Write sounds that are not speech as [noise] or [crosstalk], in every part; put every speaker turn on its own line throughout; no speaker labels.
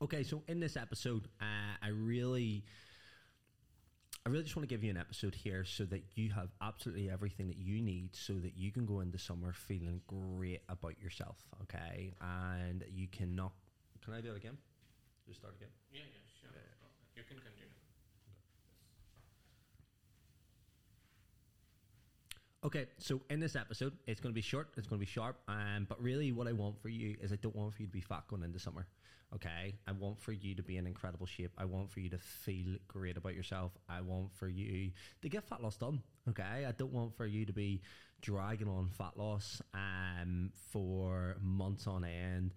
Okay, so in this episode, uh, I really. I really just want to give you an episode here so that you have absolutely everything that you need so that you can go into summer feeling great about yourself, okay? And you cannot. Can I do it again? Just start again?
Yeah, yeah, sure. You can continue.
Okay, so in this episode, it's going to be short, it's going to be sharp, um, but really what I want for you is I don't want for you to be fat going into summer. Okay, I want for you to be in incredible shape. I want for you to feel great about yourself. I want for you to get fat loss done. Okay, I don't want for you to be dragging on fat loss um, for months on end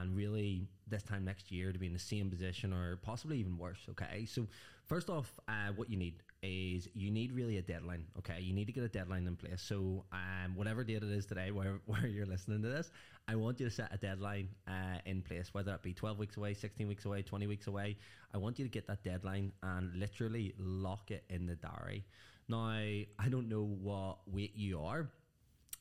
and really this time next year to be in the same position or possibly even worse. Okay, so first off, uh, what you need is you need really a deadline. Okay, you need to get a deadline in place. So um, whatever date it is today, [laughs] where, where you're listening to this, I want you to set a deadline uh, in place, whether it be 12 weeks away, 16 weeks away, 20 weeks away. I want you to get that deadline and literally lock it in the diary. Now, I don't know what weight you are.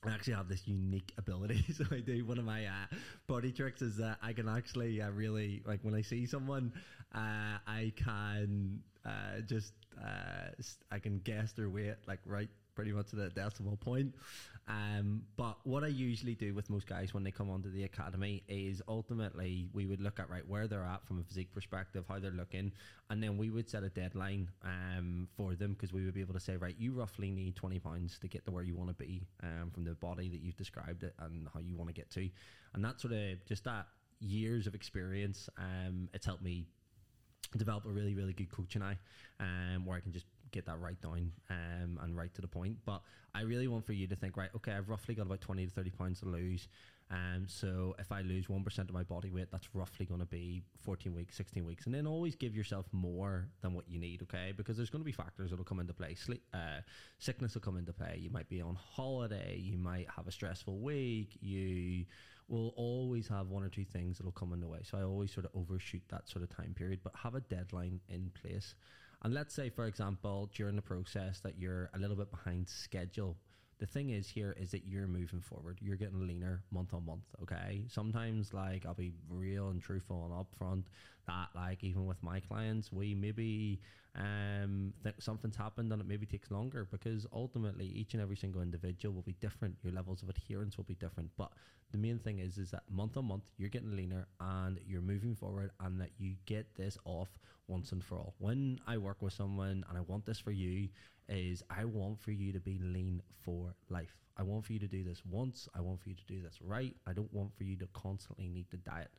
I actually have this unique ability. [laughs] So I do one of my uh, body tricks is that I can actually uh, really like when I see someone, uh, I can uh, just uh, I can guess their weight like right pretty much the decimal point. Um, but what I usually do with most guys when they come onto the academy is ultimately we would look at right where they're at from a physique perspective, how they're looking, and then we would set a deadline um, for them because we would be able to say right, you roughly need twenty pounds to get to where you want to be um, from the body that you've described it and how you want to get to, and that sort of just that years of experience. Um, it's helped me develop a really really good coaching eye um, where I can just get that right down um, and right to the point. But I really want for you to think right okay I've roughly got about 20 to 30 pounds to lose. Um, so if I lose 1% of my body weight that's roughly going to be 14 weeks 16 weeks. And then always give yourself more than what you need okay? Because there's going to be factors that will come into play. Sleep, uh, sickness will come into play. You might be on holiday. You might have a stressful week. You will always have one or two things that'll come in the way. So I always sort of overshoot that sort of time period but have a deadline in place and let's say for example during the process that you're a little bit behind schedule the thing is here is that you're moving forward. You're getting leaner month on month okay? Sometimes like i'll be real and truthful and upfront that like even with my clients we maybe um think something's happened and it maybe takes longer because ultimately each and every single individual will be different your levels of adherence will be different but the main thing is is that month on month you're getting leaner and you're moving forward and that you get this off once and for all when i work with someone and i want this for you is I want for you to be lean for life. I want for you to do this once. I want for you to do this right. I don't want for you to constantly need to diet.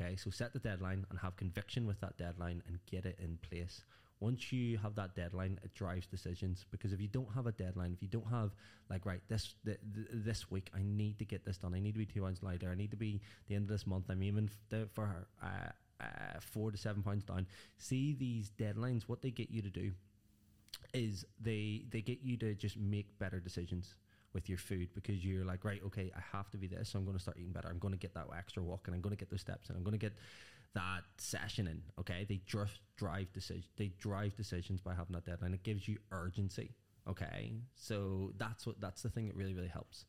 Okay, so set the deadline and have conviction with that deadline and get it in place. Once you have that deadline, it drives decisions because if you don't have a deadline, if you don't have like right this th- th- this week, I need to get this done. I need to be two pounds lighter. I need to be the end of this month. I'm aiming for uh, uh, four to seven pounds down. See these deadlines, what they get you to do is they they get you to just make better decisions with your food because you're like right okay I have to be this so I'm going to start eating better I'm going to get that extra walk and I'm going to get those steps and I'm going to get that session in okay? They just drive decision they drive decisions by having that deadline. It gives you urgency okay? So that's what that's the thing that really really helps.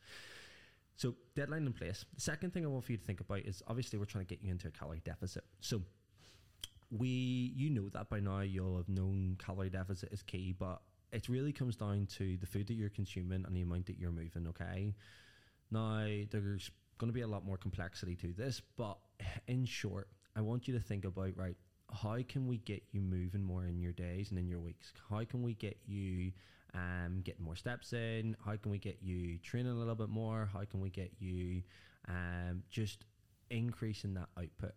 So deadline in place. The second thing I want for you to think about is obviously we're trying to get you into a calorie deficit. So we you know that by now you'll have known calorie deficit is key but it really comes down to the food that you're consuming and the amount that you're moving okay? Now there's going to be a lot more complexity to this but in short i want you to think about right how can we get you moving more in your days and in your weeks how can we get you um, getting more steps in how can we get you training a little bit more how can we get you um, just increasing that output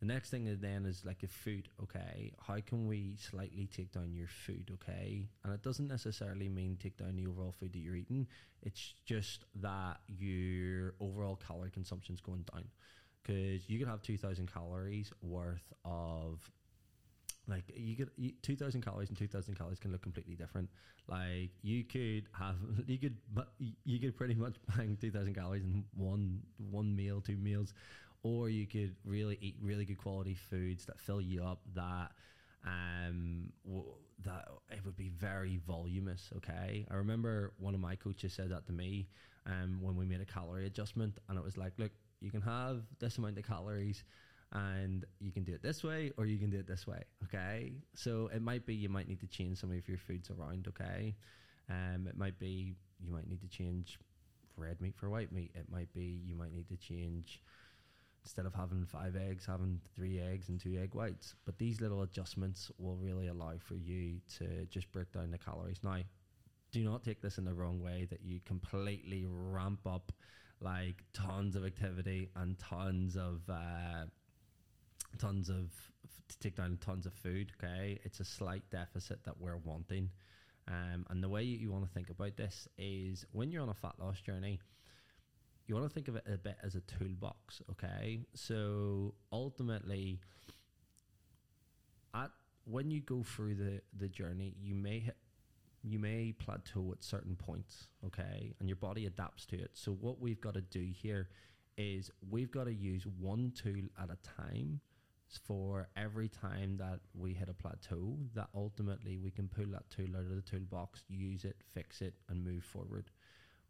the next thing is then is like a food, okay? How can we slightly take down your food, okay? And it doesn't necessarily mean take down the overall food that you're eating. It's just that your overall calorie consumption is going down. Because you could have 2,000 calories worth of like you could 2000 calories and 2000 calories can look completely different. Like you could have [laughs] you could but you could pretty much [laughs] bang 2000 calories in one one meal two meals or you could really eat really good quality foods that fill you up that um that it would be very voluminous okay? I remember one of my coaches said that to me um when we made a calorie adjustment and it was like look you can have this amount of calories and you can do it this way or you can do it this way. Okay, so it might be you might need to change some of your foods around. Okay, um, it might be you might need to change red meat for white meat. It might be you might need to change instead of having five eggs, having three eggs and two egg whites. But these little adjustments will really allow for you to just break down the calories. Now, do not take this in the wrong way that you completely ramp up like tons of activity and tons of uh, tons of to take down tons of food. Okay, it's a slight deficit that we're wanting. Um, and the way you, want to think about this is when you're on a fat loss journey, you want to think of it a bit as a toolbox. Okay, so ultimately, at when you go through the the journey, you may hit you may plateau at certain points, okay, and your body adapts to it. So what we've got to do here is we've got to use one tool at a time for every time that we hit a plateau that ultimately we can pull that tool out of the toolbox, use it, fix it, and move forward.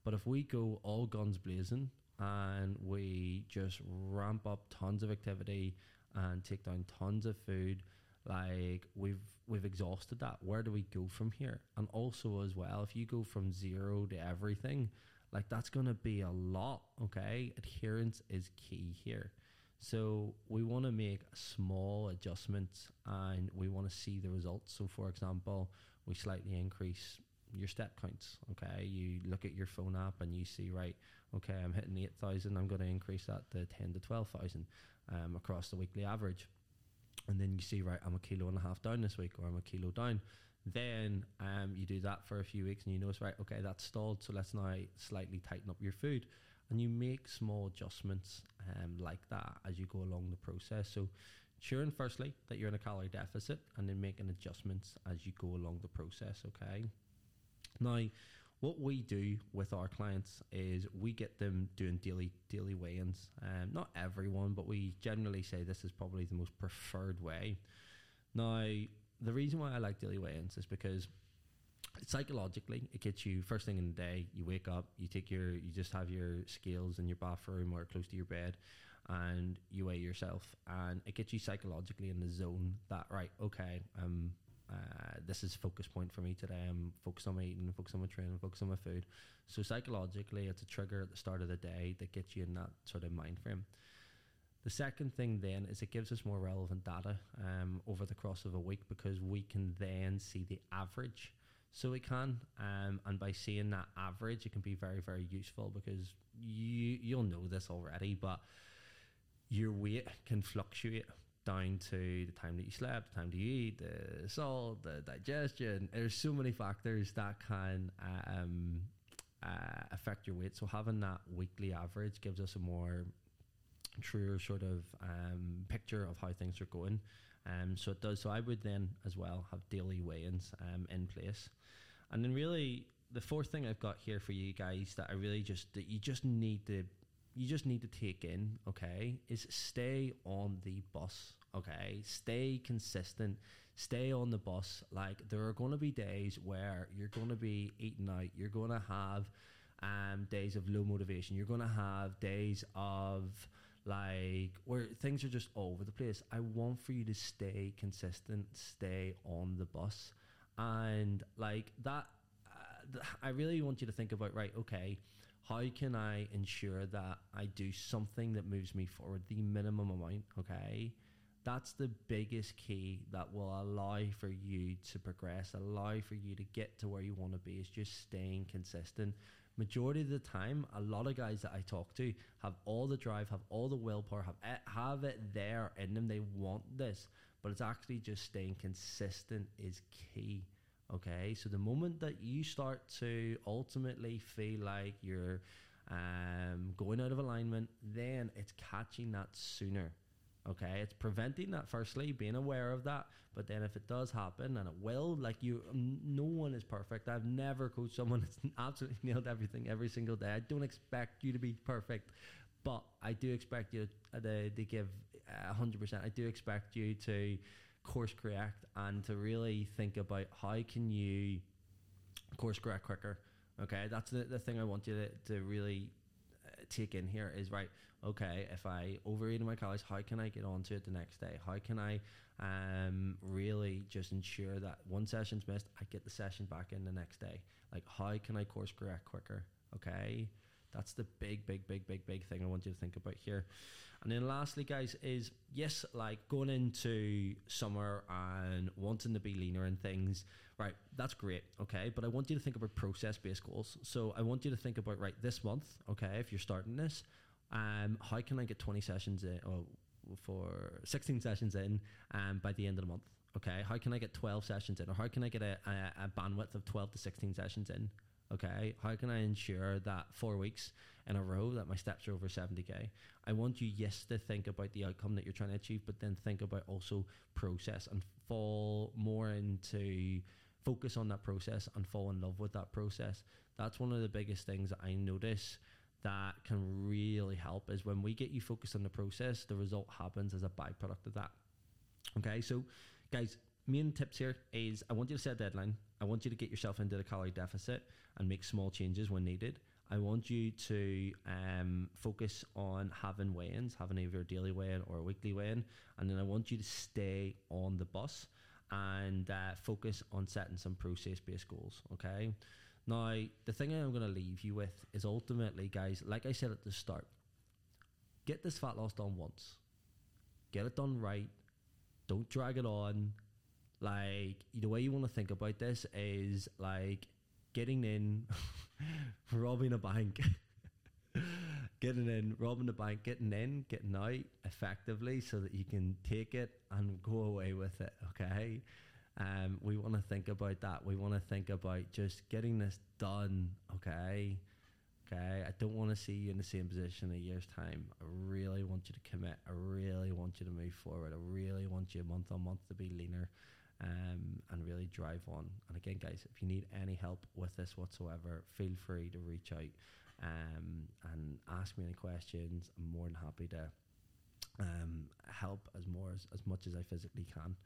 But if we go all guns blazing and we just ramp up tons of activity and take down tons of food, like we've we've exhausted that. Where do we go from here? And also as well, if you go from zero to everything, like that's gonna be a lot. Okay, adherence is key here. So we want to make small adjustments and we want to see the results. So for example, we slightly increase your step counts. Okay, you look at your phone app and you see right. Okay, I'm hitting eight thousand. I'm going to increase that to ten to twelve thousand um, across the weekly average. And then you see right, I'm a kilo and a half down this week, or I'm a kilo down. Then um, you do that for a few weeks and you notice right, okay, that's stalled. So let's now slightly tighten up your food and you make small adjustments um, like that as you go along the process. So, ensuring firstly that you're in a calorie deficit, and then making adjustments as you go along the process. Okay. Now, what we do with our clients is we get them doing daily daily weigh-ins. Um, not everyone, but we generally say this is probably the most preferred way. Now, the reason why I like daily weigh-ins is because psychologically it gets you first thing in the day you wake up you take your you just have your scales in your bathroom or close to your bed and you weigh yourself and it gets you psychologically in the zone that right okay um uh, this is a focus point for me today. I'm focused on my eating, focused on my training, focused on my food. So psychologically, it's a trigger at the start of the day that gets you in that sort of mind frame. The second thing then is it gives us more relevant data um, over the course of a week because we can then see the average so it can, um, and by seeing that average, it can be very, very useful because you you'll know this already, but your weight can fluctuate down to the time that you slept, the time that you eat, the salt, the digestion. There's so many factors that can um, uh, affect your weight. So having that weekly average gives us a more truer sort of um, picture of how things are going. Um, so it does. So I would then as well have daily weigh-ins um, in place, and then really the fourth thing I've got here for you guys that I really just that you just need to you just need to take in, okay, is stay on the bus, okay? Stay consistent, stay on the bus. Like there are going to be days where you're going to be eating out, you're going to have um, days of low motivation, you're going to have days of like where things are just all over the place. I want for you to stay consistent, stay on the bus, and like that. Uh, I really want you to think about right. Okay, how can I ensure that I do something that moves me forward the minimum amount? Okay. That's the biggest key that will allow for you to progress, allow for you to get to where you want to be is just staying consistent majority of the time, a lot of guys that I talk to have all the drive, have all the willpower, have it, have it there in them. They want this, but it's actually just staying consistent is key. Okay, so the moment that you start to ultimately feel like you're um, going out of alignment, then it's catching that sooner. Okay, it's preventing that firstly, being aware of that. But then if it does happen, and it will, like you, no one is perfect. I've never coached someone [laughs] that's absolutely [laughs] nailed everything every single day. I don't expect you to be perfect, but I do expect you to, to give hundred percent. I do expect you to course correct and to really think about how can you course correct quicker. Okay, that's the, the thing I want you to, to really take in here is right. Okay, if I overeat in my calories, how can I get onto it the next day? How can I um, really just ensure that one session's missed, I get the session back in the next day? Like, how can I course correct quicker? Okay, that's the big, big, big, big, big thing I want you to think about here. And then lastly, guys, is yes, like going into summer and wanting to be leaner and things, right? That's great, okay. But I want you to think about process based goals. So I want you to think about right this month, okay, if you're starting this, um, how can I get 20 sessions in, or for 16 sessions in um, by the end of the month? Okay, how can I get 12 sessions in, or how can I get a, a, a bandwidth of 12 to 16 sessions in? Okay, how can I ensure that four weeks in a row that my steps are over 70k? I want you, yes, to think about the outcome that you're trying to achieve, but then think about also process and fall more into focus on that process and fall in love with that process. That's one of the biggest things that I notice that can really help is when we get you focused on the process, the result happens as a byproduct of that. Okay, so guys, main tips here is I want you to set a deadline. I want you to get yourself into the calorie deficit and make small changes when needed. I want you to um, focus on having weigh-ins, having either a daily weigh-in or a weekly weigh-in, and then I want you to stay on the bus and uh, focus on setting some process-based goals. Okay. Now, the thing I'm going to leave you with is ultimately, guys, like I said at the start, get this fat loss done once, get it done right. Don't drag it on like the way you want to think about this is like getting in, [laughs] robbing a bank, [laughs] getting in, robbing the bank, getting in, getting out effectively so that you can take it and go away with it. Okay. Um, we want to think about that. We want to think about just getting this done. Okay. Okay. I don't want to see you in the same position a year's time. I really want you to commit. I really want you to move forward. I really want you month on month to be leaner um, and really drive on. And again, guys, if you need any help with this whatsoever, feel free to reach out um, and ask me any questions. I'm more than happy to um, help as more as, as much as I physically can.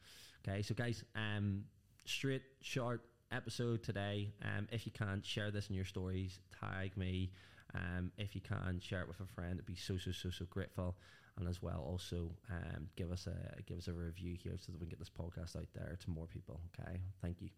Okay, so guys, um, straight, short episode today. Um, if you can, share this in your stories, tag me. Um, if you can, share it with a friend. It'd be so so so so grateful and as well also um, give us a give us a review here so that we can get this podcast out there to more people. Okay, thank you.